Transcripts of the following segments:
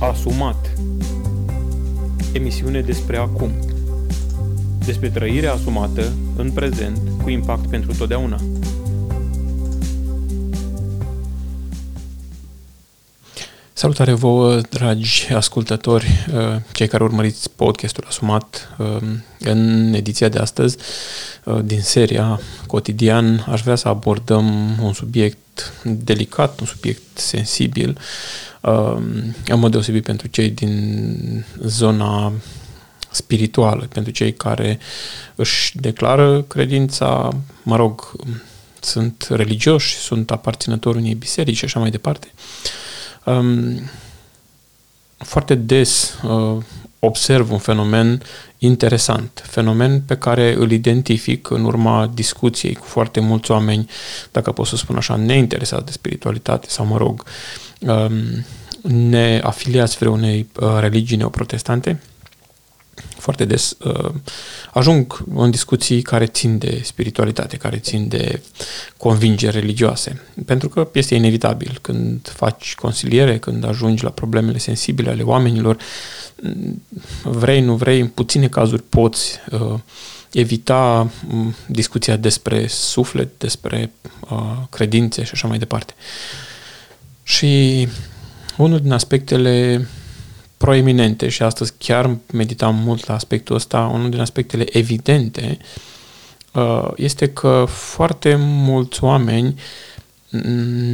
Asumat Emisiune despre acum Despre trăirea asumată în prezent cu impact pentru totdeauna. Salutare vouă, dragi ascultători, uh, cei care urmăriți podcastul asumat uh, în ediția de astăzi uh, din seria Cotidian. Aș vrea să abordăm un subiect delicat, un subiect sensibil, în mod deosebit pentru cei din zona spirituală, pentru cei care își declară credința, mă rog, sunt religioși, sunt aparținători unei biserici și așa mai departe. Um, foarte des uh, observ un fenomen interesant, fenomen pe care îl identific în urma discuției cu foarte mulți oameni, dacă pot să spun așa, neinteresați de spiritualitate sau, mă rog, um, neafiliați vreunei uh, religii neoprotestante, foarte des uh, ajung în discuții care țin de spiritualitate, care țin de convingeri religioase. Pentru că este inevitabil când faci consiliere, când ajungi la problemele sensibile ale oamenilor, vrei, nu vrei, în puține cazuri poți uh, evita um, discuția despre suflet, despre uh, credințe și așa mai departe. Și unul din aspectele proeminente și astăzi chiar meditam mult la aspectul ăsta, unul din aspectele evidente uh, este că foarte mulți oameni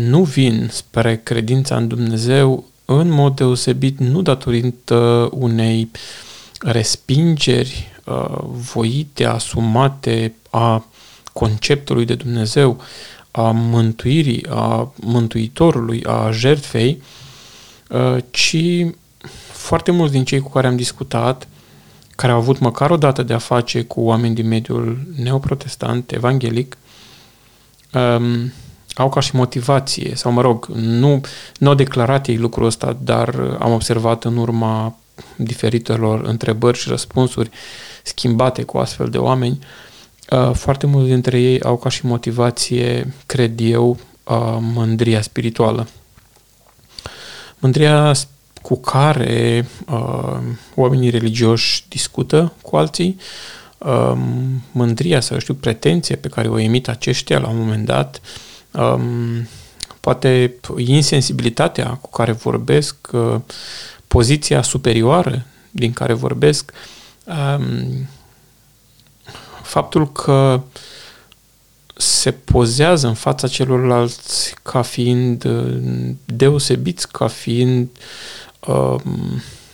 nu vin spre credința în Dumnezeu în mod deosebit nu datorită unei respingeri uh, voite, asumate a conceptului de Dumnezeu, a mântuirii, a mântuitorului, a jertfei, uh, ci foarte mulți din cei cu care am discutat, care au avut măcar o dată de a face cu oameni din mediul neoprotestant, evanghelic, um, au ca și motivație, sau mă rog, nu, nu au declarat ei lucrul ăsta, dar am observat în urma diferitelor întrebări și răspunsuri schimbate cu astfel de oameni, uh, foarte mulți dintre ei au ca și motivație, cred eu, uh, mândria spirituală. Mândria cu care uh, oamenii religioși discută cu alții, uh, mândria sau, știu, pretenție pe care o emit aceștia la un moment dat, um, poate insensibilitatea cu care vorbesc, uh, poziția superioară din care vorbesc, um, faptul că se pozează în fața celorlalți ca fiind uh, deosebiți, ca fiind uh,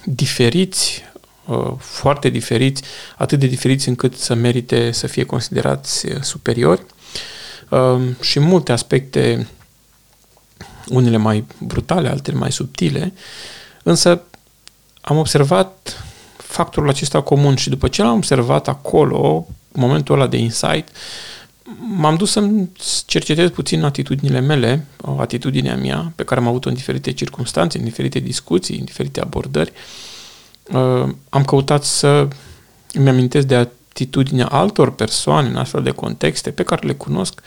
diferiți, uh, foarte diferiți, atât de diferiți încât să merite să fie considerați uh, superiori. Uh, și multe aspecte, unele mai brutale, altele mai subtile, însă am observat factorul acesta comun și după ce l-am observat acolo, momentul ăla de insight, m-am dus să-mi cercetez puțin atitudinile mele, o atitudinea mea, pe care am avut-o în diferite circunstanțe, în diferite discuții, în diferite abordări. Uh, am căutat să îmi amintesc de atitudinea altor persoane în astfel de contexte pe care le cunosc,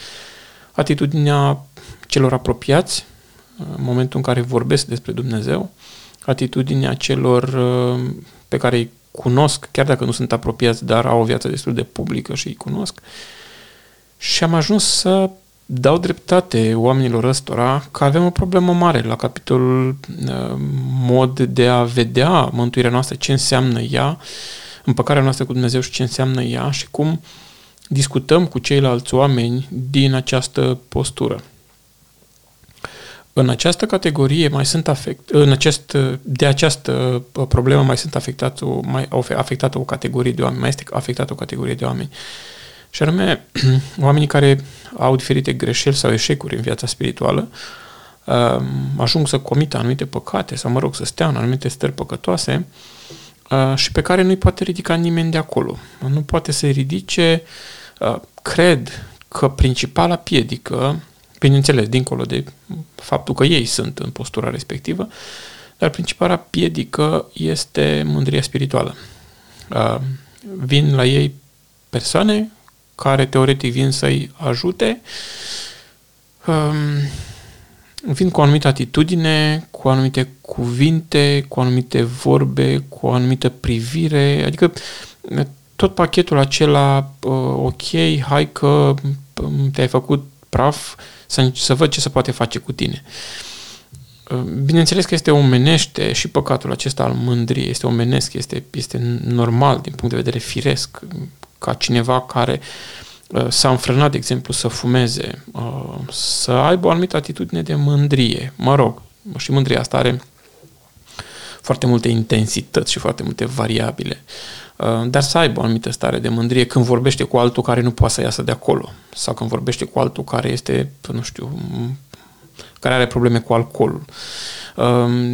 atitudinea celor apropiați, uh, în momentul în care vorbesc despre Dumnezeu, atitudinea celor uh, pe care îi cunosc, chiar dacă nu sunt apropiați, dar au o viață destul de publică și îi cunosc, și am ajuns să dau dreptate oamenilor ăstora că avem o problemă mare la capitolul uh, mod de a vedea mântuirea noastră, ce înseamnă ea, împăcarea noastră cu Dumnezeu și ce înseamnă ea și cum discutăm cu ceilalți oameni din această postură. În această categorie mai sunt afect, în acest, de această problemă mai sunt afectat o, mai afectată o categorie de oameni, mai este afectată o categorie de oameni. Uh, și anume, oamenii care au diferite greșeli sau eșecuri în viața spirituală um, ajung să comită anumite păcate sau, mă rog, să stea în anumite stări păcătoase uh, și pe care nu-i poate ridica nimeni de acolo. Nu poate să-i ridice, uh, cred că principala piedică, bineînțeles, dincolo de faptul că ei sunt în postura respectivă, dar principala piedică este mândria spirituală. Uh, vin la ei persoane care teoretic vin să-i ajute, um, vin cu o anumită atitudine, cu anumite cuvinte, cu anumite vorbe, cu o anumită privire, adică tot pachetul acela, uh, ok, hai că um, te-ai făcut praf, să, să văd ce se poate face cu tine. Uh, bineînțeles că este omenește și păcatul acesta al mândriei, este omenesc, este, este normal din punct de vedere firesc, ca cineva care uh, s-a înfrânat, de exemplu, să fumeze, să aibă o anumită atitudine de mândrie. Mă rog, și mândria asta are foarte multe intensități și foarte multe variabile. Uh, dar să aibă o anumită stare de mândrie când vorbește cu altul care nu poate să iasă de acolo sau când vorbește cu altul care este, nu știu, care are probleme cu alcoolul. Uh,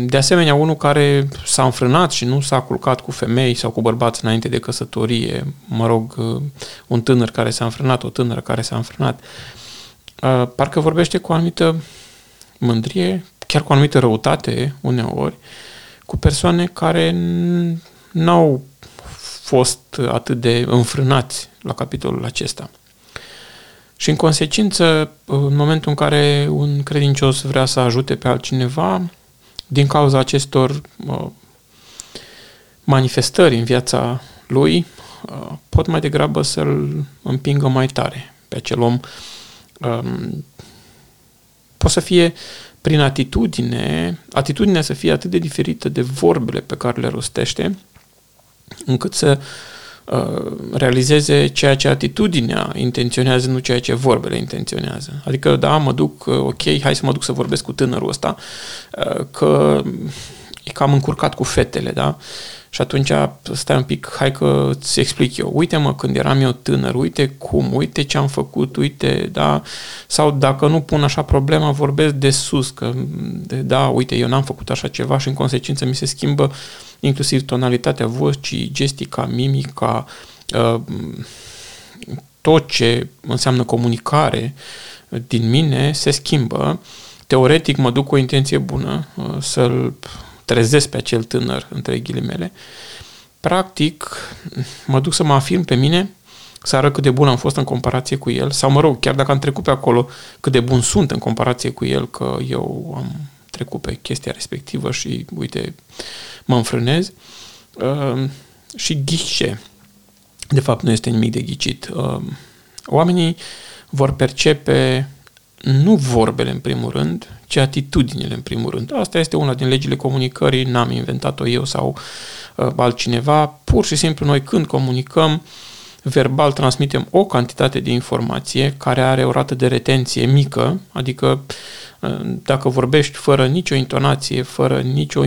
de asemenea, unul care s-a înfrânat și nu s-a culcat cu femei sau cu bărbați înainte de căsătorie, mă rog, uh, un tânăr care s-a înfrânat, o tânără care s-a înfrânat, parcă vorbește cu o anumită mândrie, chiar cu o anumită răutate uneori, cu persoane care n-au fost atât de înfrânați la capitolul acesta. Și în consecință, în momentul în care un credincios vrea să ajute pe altcineva, din cauza acestor manifestări în viața lui, pot mai degrabă să-l împingă mai tare pe acel om. Um, poate să fie prin atitudine, atitudinea să fie atât de diferită de vorbele pe care le rostește, încât să uh, realizeze ceea ce atitudinea intenționează, nu ceea ce vorbele intenționează. Adică, da, mă duc, uh, ok, hai să mă duc să vorbesc cu tânărul ăsta, uh, că e cam încurcat cu fetele, da? Și atunci stai un pic, hai că îți explic eu. Uite mă, când eram eu tânăr, uite cum, uite ce am făcut, uite, da, sau dacă nu pun așa problema, vorbesc de sus, că de, da, uite, eu n-am făcut așa ceva și în consecință mi se schimbă inclusiv tonalitatea vocii, gestica, mimica, uh, tot ce înseamnă comunicare din mine se schimbă. Teoretic mă duc cu o intenție bună uh, să-l trezesc pe acel tânăr, între ghilimele. Practic, mă duc să mă afirm pe mine, să arăt cât de bun am fost în comparație cu el, sau mă rog, chiar dacă am trecut pe acolo, cât de bun sunt în comparație cu el, că eu am trecut pe chestia respectivă și, uite, mă înfrânez. Uh, și ghice. De fapt, nu este nimic de ghicit. Uh, oamenii vor percepe nu vorbele în primul rând, ci atitudinile în primul rând. Asta este una din legile comunicării, n-am inventat-o eu sau uh, altcineva. Pur și simplu noi când comunicăm, verbal transmitem o cantitate de informație care are o rată de retenție mică, adică uh, dacă vorbești fără nicio intonație, fără nicio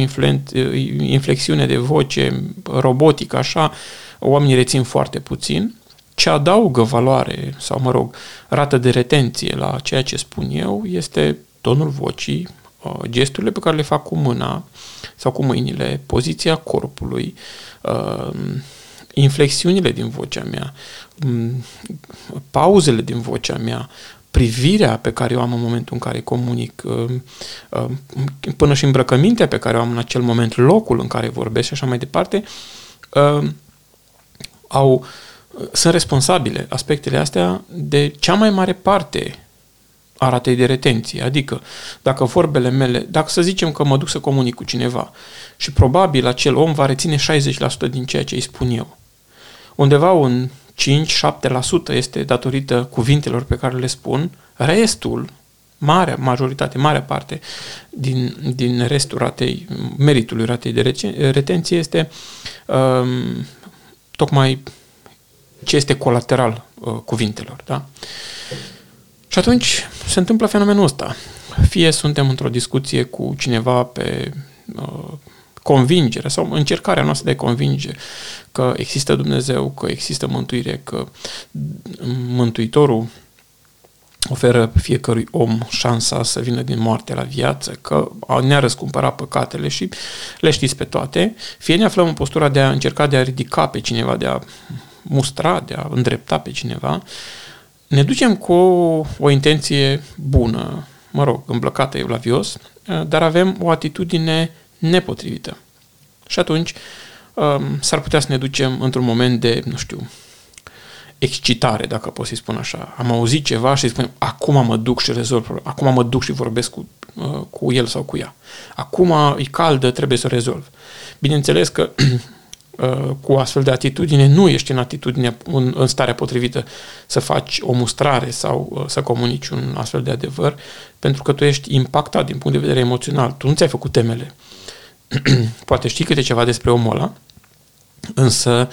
inflexiune de voce robotică, așa, oamenii rețin foarte puțin. Ce adaugă valoare sau, mă rog, rată de retenție la ceea ce spun eu este tonul vocii, uh, gesturile pe care le fac cu mâna sau cu mâinile, poziția corpului, uh, inflexiunile din vocea mea, um, pauzele din vocea mea, privirea pe care o am în momentul în care comunic, uh, până și îmbrăcămintea pe care o am în acel moment, locul în care vorbesc și așa mai departe, au sunt responsabile aspectele astea de cea mai mare parte a ratei de retenție. Adică, dacă vorbele mele, dacă să zicem că mă duc să comunic cu cineva și probabil acel om va reține 60% din ceea ce îi spun eu. Undeva un 5-7% este datorită cuvintelor pe care le spun, restul, marea majoritate, marea parte din, din restul ratei, meritului ratei de retenție este um, tocmai ce este colateral uh, cuvintelor. Da? Și atunci se întâmplă fenomenul ăsta. Fie suntem într-o discuție cu cineva pe uh, convingere sau încercarea noastră de a convinge că există Dumnezeu, că există mântuire, că Mântuitorul oferă fiecărui om șansa să vină din moarte la viață, că ne-a răscumpărat păcatele și le știți pe toate, fie ne aflăm în postura de a încerca de a ridica pe cineva, de a mustra, de a îndrepta pe cineva, ne ducem cu o, o intenție bună, mă rog, îmblăcată evlavios, dar avem o atitudine nepotrivită. Și atunci um, s-ar putea să ne ducem într-un moment de, nu știu, excitare, dacă pot să-i spun așa. Am auzit ceva și spun, acum mă duc și rezolv problema. Acum mă duc și vorbesc cu, uh, cu el sau cu ea. Acum e caldă, trebuie să rezolv. Bineînțeles că uh, cu astfel de atitudine nu ești în atitudine, în, în starea potrivită să faci o mustrare sau uh, să comunici un astfel de adevăr, pentru că tu ești impactat din punct de vedere emoțional. Tu nu ți-ai făcut temele. Poate știi câte ceva despre omul ăla, însă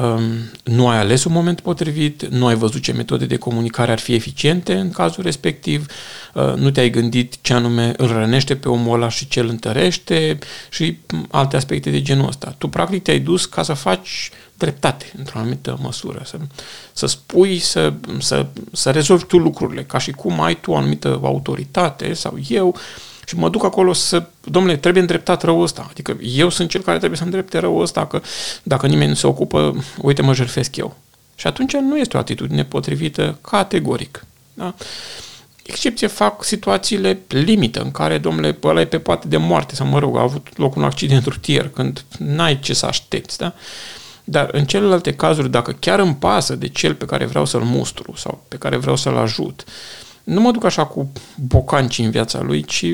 um, nu ai ales un moment potrivit, nu ai văzut ce metode de comunicare ar fi eficiente în cazul respectiv, uh, nu te-ai gândit ce anume îl rănește pe omul ăla și ce îl întărește și alte aspecte de genul ăsta. Tu practic te-ai dus ca să faci dreptate într-o anumită măsură, să, să spui, să, să, să rezolvi tu lucrurile, ca și cum ai tu o anumită autoritate sau eu, și mă duc acolo să, domnule, trebuie îndreptat răul ăsta. Adică eu sunt cel care trebuie să îndrepte răul ăsta, că dacă nimeni nu se ocupă, uite, mă jerfesc eu. Și atunci nu este o atitudine potrivită categoric. Da? Excepție fac situațiile limită în care, domnule, ăla e pe poate de moarte sau, mă rog, a avut loc un accident rutier, când n-ai ce să aștepți, da? Dar în celelalte cazuri, dacă chiar îmi pasă de cel pe care vreau să-l mustru sau pe care vreau să-l ajut, nu mă duc așa cu bocanci în viața lui, ci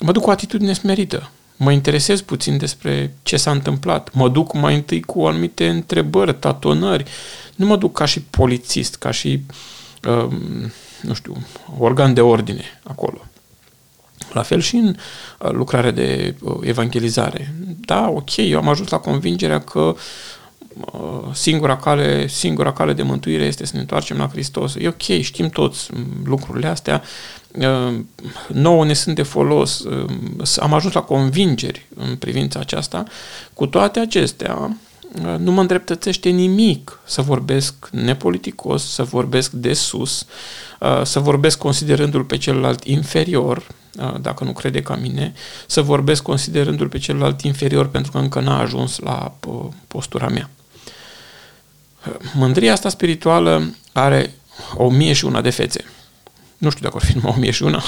mă duc cu o atitudine smerită. Mă interesez puțin despre ce s-a întâmplat. Mă duc mai întâi cu anumite întrebări, tatonări. Nu mă duc ca și polițist, ca și, uh, nu știu, organ de ordine acolo. La fel și în uh, lucrarea de uh, evangelizare. Da, ok, eu am ajuns la convingerea că Uh, singura cale, singura cale de mântuire este să ne întoarcem la Hristos. E ok, știm toți lucrurile astea, uh, nouă ne sunt de folos, uh, am ajuns la convingeri în privința aceasta, cu toate acestea, nu mă îndreptățește nimic să vorbesc nepoliticos, să vorbesc de sus, să vorbesc considerându-l pe celălalt inferior, dacă nu crede ca mine, să vorbesc considerându-l pe celălalt inferior pentru că încă n-a ajuns la postura mea. Mândria asta spirituală are o mie și una de fețe. Nu știu dacă ar fi numai o mie și una,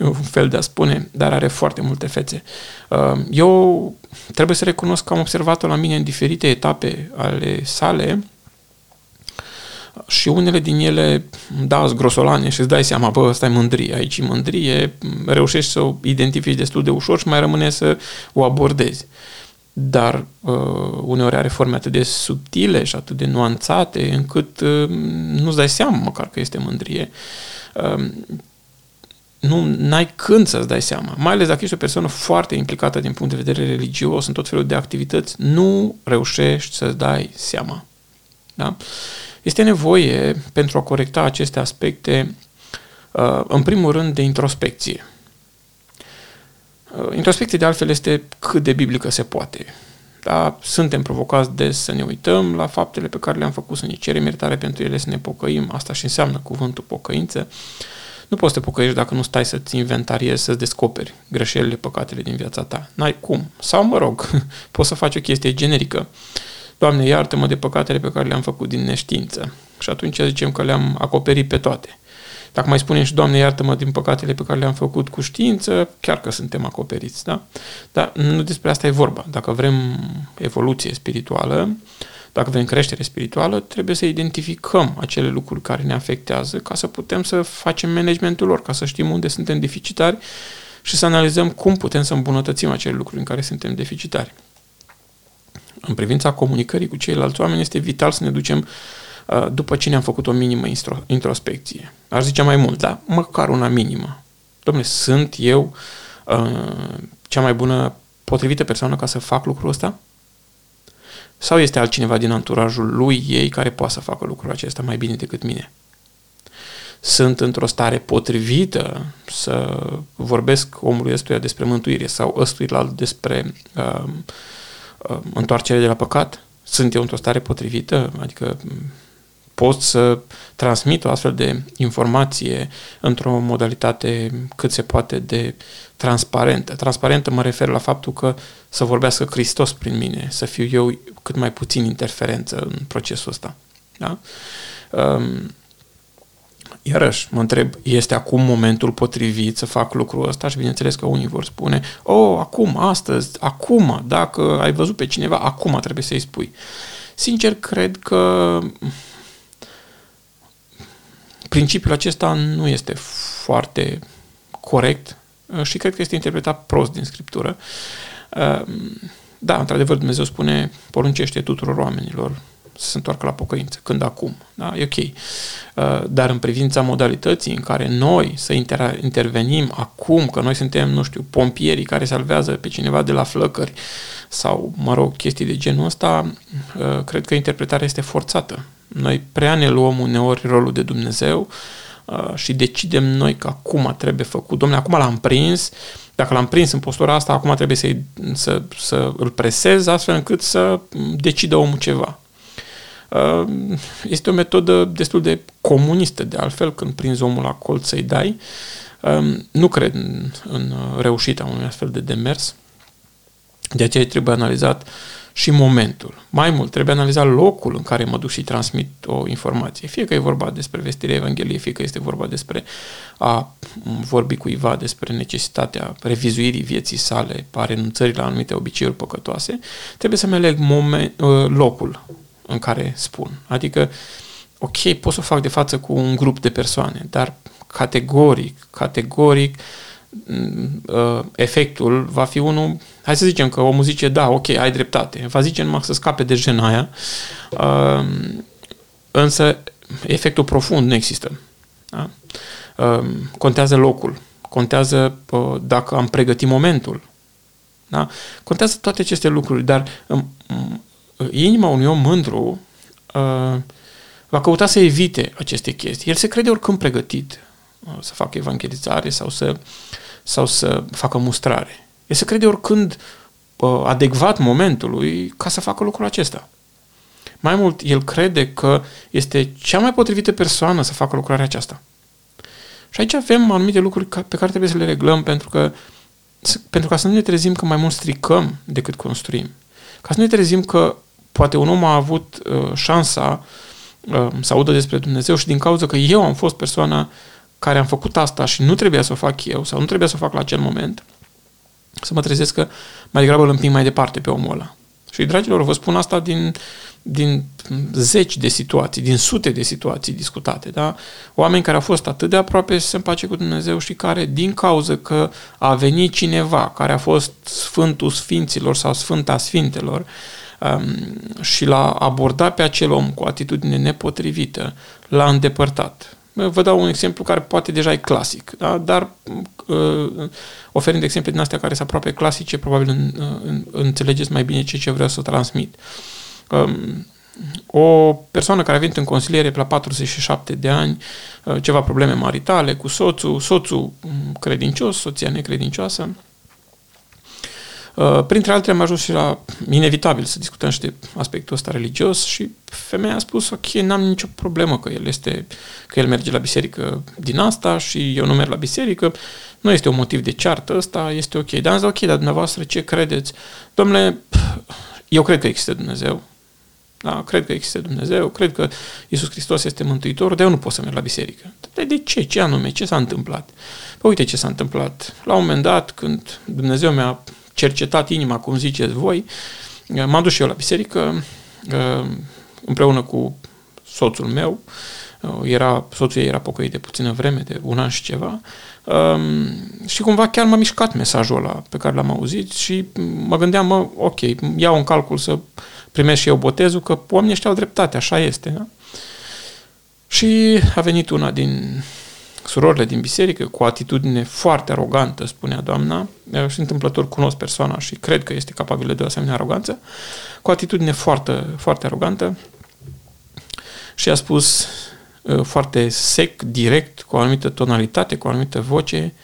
e un fel de a spune, dar are foarte multe fețe. Uh, eu trebuie să recunosc că am observat-o la mine în diferite etape ale sale și unele din ele, da, grosolane și îți dai seama, bă, ăsta e mândrie, aici e mândrie, reușești să o identifici destul de ușor și mai rămâne să o abordezi dar uh, uneori are forme atât de subtile și atât de nuanțate încât uh, nu-ți dai seama măcar că este mândrie. Uh, nu n-ai când să-ți dai seama. Mai ales dacă ești o persoană foarte implicată din punct de vedere religios în tot felul de activități, nu reușești să-ți dai seama. Da? Este nevoie pentru a corecta aceste aspecte, uh, în primul rând, de introspecție. Uh, introspecție, de altfel, este cât de biblică se poate. Da? Suntem provocați des să ne uităm la faptele pe care le-am făcut, să ne cerem iertare pentru ele, să ne pocăim. Asta și înseamnă cuvântul pocăință. Nu poți să te pocăiești dacă nu stai să-ți inventariezi, să-ți descoperi greșelile, păcatele din viața ta. N-ai cum. Sau, mă rog, poți să faci o chestie generică. Doamne, iartă-mă de păcatele pe care le-am făcut din neștiință. Și atunci zicem că le-am acoperit pe toate. Dacă mai spunem și, Doamne, iartă-mă din păcatele pe care le-am făcut cu știință, chiar că suntem acoperiți, da? Dar nu despre asta e vorba. Dacă vrem evoluție spirituală, dacă vrem creștere spirituală, trebuie să identificăm acele lucruri care ne afectează ca să putem să facem managementul lor, ca să știm unde suntem deficitari și să analizăm cum putem să îmbunătățim acele lucruri în care suntem deficitari. În privința comunicării cu ceilalți oameni este vital să ne ducem Uh, după ce ne-am făcut o minimă introspecție. Aș zice mai mult, dar măcar una minimă. Domne, sunt eu uh, cea mai bună, potrivită persoană ca să fac lucrul ăsta? Sau este altcineva din anturajul lui ei care poate să facă lucrul acesta mai bine decât mine? Sunt într-o stare potrivită să vorbesc omului ăstuia despre mântuire sau ăstuilalt despre uh, uh, întoarcere de la păcat? Sunt eu într-o stare potrivită? Adică pot să transmit o astfel de informație într-o modalitate cât se poate de transparentă. Transparentă mă refer la faptul că să vorbească Hristos prin mine, să fiu eu cât mai puțin interferență în procesul ăsta. Da? Um, Iarăși, mă întreb, este acum momentul potrivit să fac lucrul ăsta? Și bineînțeles că unii vor spune, oh, acum, astăzi, acum, dacă ai văzut pe cineva, acum trebuie să-i spui. Sincer, cred că principiul acesta nu este foarte corect uh, și cred că este interpretat prost din Scriptură. Uh, da, într-adevăr, Dumnezeu spune, poruncește tuturor oamenilor să se întoarcă la pocăință. Când acum? Da? E ok. Uh, dar în privința modalității în care noi să inter- intervenim acum, că noi suntem, nu știu, pompierii care salvează pe cineva de la flăcări sau, mă rog, chestii de genul ăsta, cred că interpretarea este forțată. Noi prea ne luăm uneori rolul de Dumnezeu uh, și decidem noi că acum trebuie făcut. Domnule, acum l-am prins, dacă l-am prins în postura asta, acum trebuie să, să, să îl presez astfel încât să decidă omul ceva. Uh, este o metodă destul de comunistă, de altfel, când prinzi omul la colț să-i dai. Um, nu cred în, în reușita unui astfel de demers. De aceea trebuie analizat și momentul. Mai mult, trebuie analizat locul în care mă duc și transmit o informație. Fie că e vorba despre vestirea Evangheliei, fie că este vorba despre a vorbi cuiva despre necesitatea revizuirii vieții sale, a renunțării la anumite obiceiuri păcătoase, trebuie să-mi aleg moment, uh, locul în care spun. Adică, ok, pot să o fac de față cu un grup de persoane, dar categoric, categoric, uh, efectul va fi unul Hai să zicem că omul zice, da, ok, ai dreptate. Va zice numai să scape de jena aia, uh, însă efectul profund nu există. Da? Uh, contează locul, contează uh, dacă am pregătit momentul. Da? Contează toate aceste lucruri, dar uh, inima unui om mândru uh, va căuta să evite aceste chestii. El se crede oricând pregătit uh, să facă evangelizare sau să, sau să facă mustrare. El se crede oricând uh, adecvat momentului ca să facă lucrul acesta. Mai mult, el crede că este cea mai potrivită persoană să facă lucrarea aceasta. Și aici avem anumite lucruri pe care trebuie să le reglăm pentru că pentru ca să nu ne trezim că mai mult stricăm decât construim. Ca să nu ne trezim că poate un om a avut uh, șansa uh, să audă despre Dumnezeu și din cauza că eu am fost persoana care am făcut asta și nu trebuia să o fac eu sau nu trebuia să o fac la acel moment, să mă trezesc că mai degrabă îl împing mai departe pe omul ăla. Și, dragilor, vă spun asta din, din zeci de situații, din sute de situații discutate, da? Oameni care au fost atât de aproape să se împace cu Dumnezeu și care, din cauză că a venit cineva care a fost Sfântul Sfinților sau Sfânta Sfintelor um, și l-a abordat pe acel om cu o atitudine nepotrivită, l-a îndepărtat. Vă dau un exemplu care poate deja e clasic, da? dar uh, oferind exemple din astea care sunt aproape clasice, probabil în, în, înțelegeți mai bine ce, ce vreau să transmit. Um, o persoană care a venit în consiliere pe la 47 de ani, uh, ceva probleme maritale cu soțul, soțul credincios, soția necredincioasă, Uh, printre altele am ajuns și la inevitabil să discutăm și de aspectul ăsta religios și femeia a spus, ok, n-am nicio problemă că el este, că el merge la biserică din asta și eu nu merg la biserică, nu este un motiv de ceartă ăsta, este ok. Dar am zis, ok, dar dumneavoastră ce credeți? Domnule, eu cred că există Dumnezeu, da, cred că există Dumnezeu, cred că Isus Hristos este Mântuitorul, dar eu nu pot să merg la biserică. De, de ce? Ce anume? Ce s-a întâmplat? Păi uite ce s-a întâmplat. La un moment dat, când Dumnezeu mi-a cercetat inima, cum ziceți voi, m-am dus și eu la biserică uh, împreună cu soțul meu, uh, era, soțul ei era pocăit de puțină vreme, de un an și ceva, um, și cumva chiar m-a mișcat mesajul ăla pe care l-am auzit și mă gândeam, mă, ok, iau în calcul să primesc și eu botezul, că oamenii ăștia au dreptate, așa este. Da? Și a venit una din surorile din biserică, cu o atitudine foarte arogantă, spunea doamna, și întâmplător cunosc persoana și cred că este capabilă de o asemenea aroganță, cu o atitudine foarte, foarte arogantă. Și a spus foarte sec, direct, cu o anumită tonalitate, cu o anumită voce,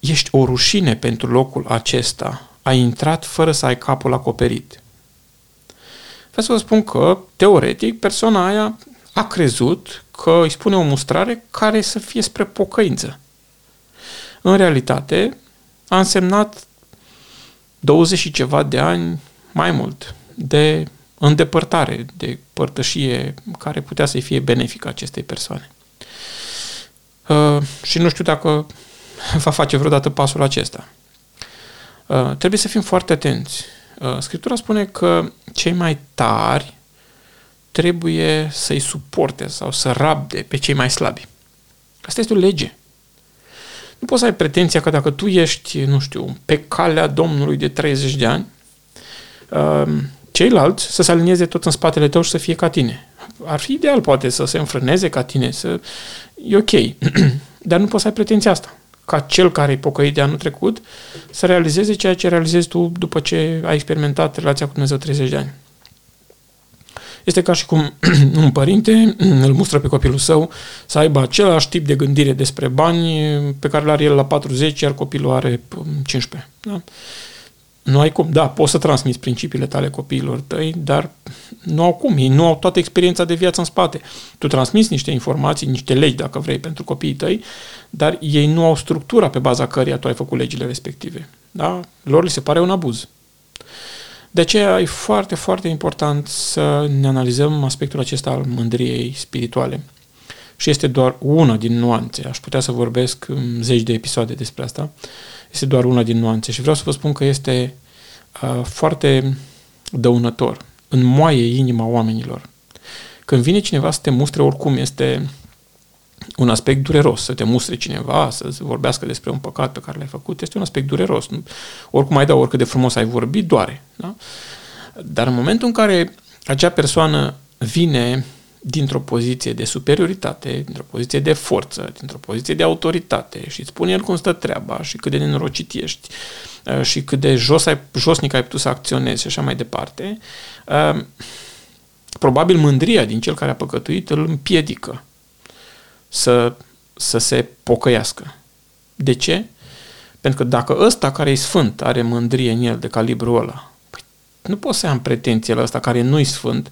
ești o rușine pentru locul acesta, ai intrat fără să ai capul acoperit. Vreau să vă spun că, teoretic, persoana aia a crezut că îi spune o mustrare care să fie spre pocăință. În realitate, a însemnat 20 și ceva de ani mai mult de îndepărtare, de părtășie care putea să-i fie benefică acestei persoane. Uh, și nu știu dacă va face vreodată pasul acesta. Uh, trebuie să fim foarte atenți. Uh, Scriptura spune că cei mai tari trebuie să-i suporte sau să rabde pe cei mai slabi. Asta este o lege. Nu poți să ai pretenția că dacă tu ești, nu știu, pe calea Domnului de 30 de ani, um, ceilalți să se alinieze tot în spatele tău și să fie ca tine. Ar fi ideal, poate, să se înfrâneze ca tine, să... e ok. Dar nu poți să ai pretenția asta. Ca cel care e pocăit de anul trecut, să realizeze ceea ce realizezi tu după ce ai experimentat relația cu Dumnezeu 30 de ani. Este ca și cum un părinte îl mustră pe copilul său să aibă același tip de gândire despre bani pe care l-are el la 40, iar copilul are 15. Da? Nu ai cum. Da, poți să transmiți principiile tale copiilor tăi, dar nu au cum. Ei nu au toată experiența de viață în spate. Tu transmiți niște informații, niște legi, dacă vrei, pentru copiii tăi, dar ei nu au structura pe baza căreia tu ai făcut legile respective. Da? Lor li se pare un abuz. De aceea e foarte, foarte important să ne analizăm aspectul acesta al mândriei spirituale. Și este doar una din nuanțe. Aș putea să vorbesc zeci de episoade despre asta. Este doar una din nuanțe. Și vreau să vă spun că este uh, foarte dăunător. Înmoaie inima oamenilor. Când vine cineva să te mustre, oricum este un aspect dureros. Să te mustre cineva, să vorbească despre un păcat pe care l-ai făcut, este un aspect dureros. Oricum ai da, oricât de frumos ai vorbit, doare. Da? Dar în momentul în care acea persoană vine dintr-o poziție de superioritate, dintr-o poziție de forță, dintr-o poziție de autoritate și îți spune el cum stă treaba și cât de nenorocit ești uh, și cât de jos ai, josnic ai putut să acționezi și așa mai departe, uh, probabil mândria din cel care a păcătuit îl împiedică să, să se pocăiască. De ce? Pentru că dacă ăsta care e sfânt are mândrie în el de calibrul ăla, păi nu poți să am pretenție la ăsta care nu-i sfânt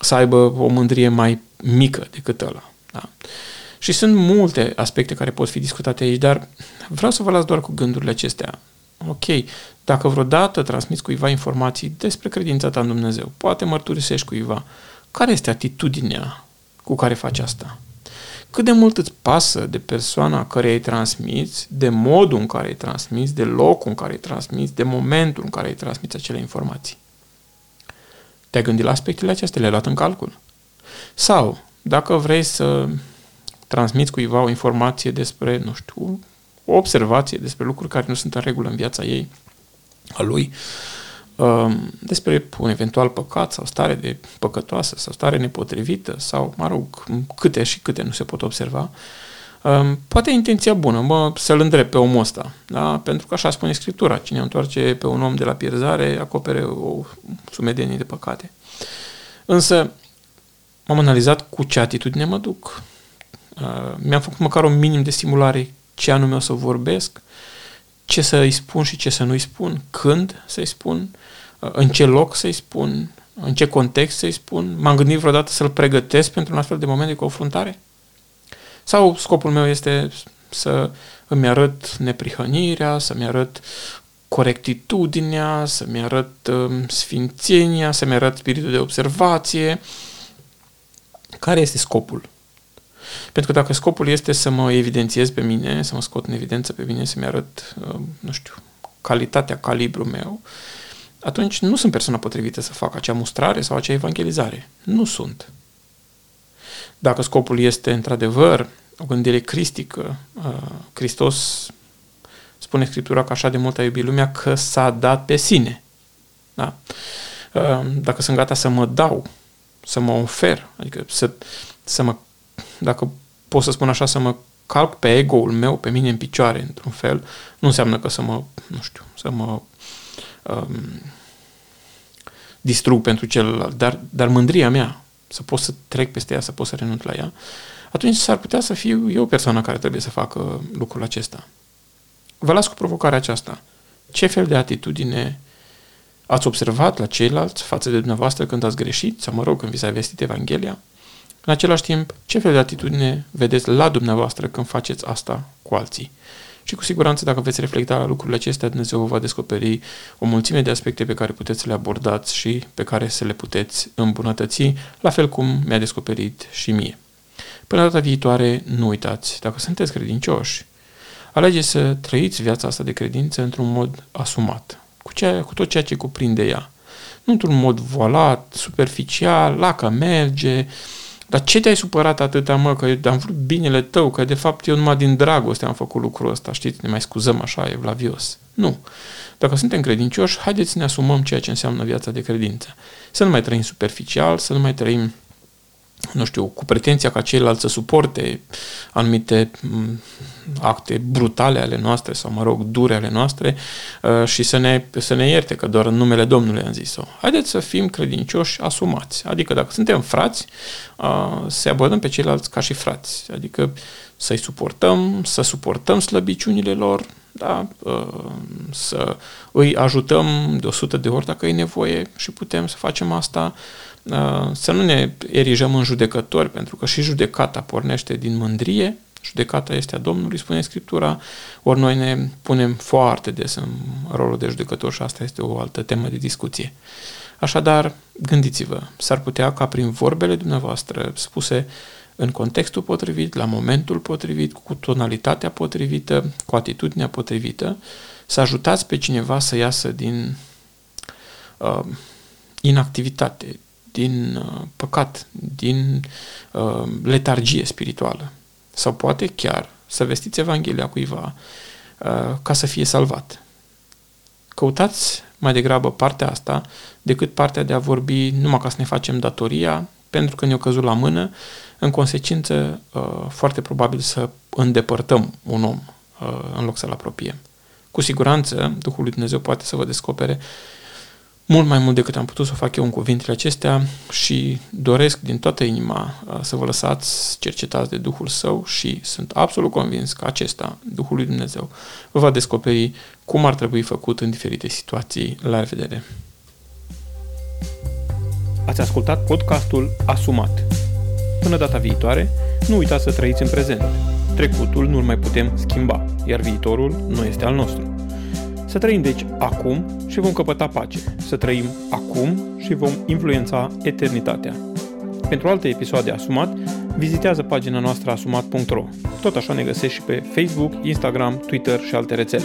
să aibă o mândrie mai mică decât ăla. Da? Și sunt multe aspecte care pot fi discutate aici, dar vreau să vă las doar cu gândurile acestea. Ok, dacă vreodată transmiți cuiva informații despre credința ta în Dumnezeu, poate mărturisești cuiva, care este atitudinea cu care faci asta? Cât de mult îți pasă de persoana care îi transmiți, de modul în care îi transmiți, de locul în care îi transmiți, de momentul în care îi transmiți acele informații. Te-ai gândit la aspectele acestea, le-ai luat în calcul. Sau, dacă vrei să transmiți cuiva o informație despre, nu știu, o observație despre lucruri care nu sunt în regulă în viața ei, a lui, Um, despre un eventual păcat sau stare de păcătoasă sau stare nepotrivită sau, mă rog, câte și câte nu se pot observa, um, poate intenția bună, mă, să-l îndrept pe omul ăsta, da? pentru că așa spune Scriptura, cine întoarce pe un om de la pierzare, acopere o sumedenie de păcate. Însă, m-am analizat cu ce atitudine mă duc, uh, mi-am făcut măcar un minim de stimulare ce anume o să vorbesc, ce să-i spun și ce să nu-i spun, când să-i spun, în ce loc să-i spun, în ce context să-i spun, m-am gândit vreodată să-l pregătesc pentru un astfel de moment de confruntare? Sau scopul meu este să îmi arăt neprihănirea, să-mi arăt corectitudinea, să-mi arăt um, sfințenia, să-mi arăt spiritul de observație. Care este scopul? Pentru că dacă scopul este să mă evidențiez pe mine, să mă scot în evidență pe mine, să-mi arăt, uh, nu știu, calitatea, calibrul meu, atunci nu sunt persoana potrivită să fac acea mustrare sau acea evangelizare. Nu sunt. Dacă scopul este, într-adevăr, o gândire cristică, uh, Hristos spune Scriptura că așa de mult a iubit lumea că s-a dat pe sine. Da? Uh, dacă sunt gata să mă dau, să mă ofer, adică să, să mă dacă pot să spun așa, să mă calc pe ego-ul meu, pe mine în picioare, într-un fel, nu înseamnă că să mă, nu știu, să mă um, distrug pentru celălalt, dar, dar mândria mea, să pot să trec peste ea, să pot să renunț la ea, atunci s-ar putea să fiu eu persoana care trebuie să facă lucrul acesta. Vă las cu provocarea aceasta. Ce fel de atitudine ați observat la ceilalți față de dumneavoastră când ați greșit, sau mă rog, când vi s-a vestit Evanghelia? În același timp, ce fel de atitudine vedeți la dumneavoastră când faceți asta cu alții? Și cu siguranță, dacă veți reflecta la lucrurile acestea, Dumnezeu vă va descoperi o mulțime de aspecte pe care puteți să le abordați și pe care să le puteți îmbunătăți, la fel cum mi-a descoperit și mie. Până data viitoare, nu uitați, dacă sunteți credincioși, alegeți să trăiți viața asta de credință într-un mod asumat, cu, ceea, cu tot ceea ce cuprinde ea. Nu într-un mod voalat, superficial, la că merge, dar ce te-ai supărat atâta, mă, că am vrut binele tău, că de fapt eu numai din dragoste am făcut lucrul ăsta, știți, ne mai scuzăm așa, evlavios. Nu. Dacă suntem credincioși, haideți să ne asumăm ceea ce înseamnă viața de credință. Să nu mai trăim superficial, să nu mai trăim nu știu, cu pretenția ca ceilalți să suporte anumite acte brutale ale noastre sau, mă rog, dure ale noastre uh, și să ne, să ne ierte că doar în numele Domnului am zis-o. Haideți să fim credincioși asumați. Adică dacă suntem frați, uh, să abordăm pe ceilalți ca și frați. Adică să-i suportăm, să suportăm slăbiciunile lor, da? Uh, să îi ajutăm de 100 de ori dacă e nevoie și putem să facem asta Uh, să nu ne erijăm în judecători, pentru că și judecata pornește din mândrie, judecata este a Domnului, spune Scriptura, ori noi ne punem foarte des în rolul de judecător și asta este o altă temă de discuție. Așadar, gândiți-vă, s-ar putea ca prin vorbele dumneavoastră spuse în contextul potrivit, la momentul potrivit, cu tonalitatea potrivită, cu atitudinea potrivită, să ajutați pe cineva să iasă din uh, inactivitate, din uh, păcat, din uh, letargie spirituală. Sau poate chiar să vestiți Evanghelia cuiva uh, ca să fie salvat. Căutați mai degrabă partea asta decât partea de a vorbi numai ca să ne facem datoria, pentru că ne-o căzut la mână, în consecință uh, foarte probabil să îndepărtăm un om uh, în loc să-l apropiem. Cu siguranță, Duhul lui Dumnezeu poate să vă descopere mult mai mult decât am putut să o fac eu în cuvintele acestea și doresc din toată inima uh, să vă lăsați cercetați de Duhul Său și sunt absolut convins că acesta, Duhul lui Dumnezeu, vă va descoperi cum ar trebui făcut în diferite situații. La revedere! Ați ascultat podcastul Asumat. Până data viitoare, nu uitați să trăiți în prezent. Trecutul nu-l mai putem schimba, iar viitorul nu este al nostru. Să trăim deci acum și vom căpăta pace. Să trăim acum și vom influența eternitatea. Pentru alte episoade Asumat, vizitează pagina noastră asumat.ro. Tot așa ne găsești și pe Facebook, Instagram, Twitter și alte rețele.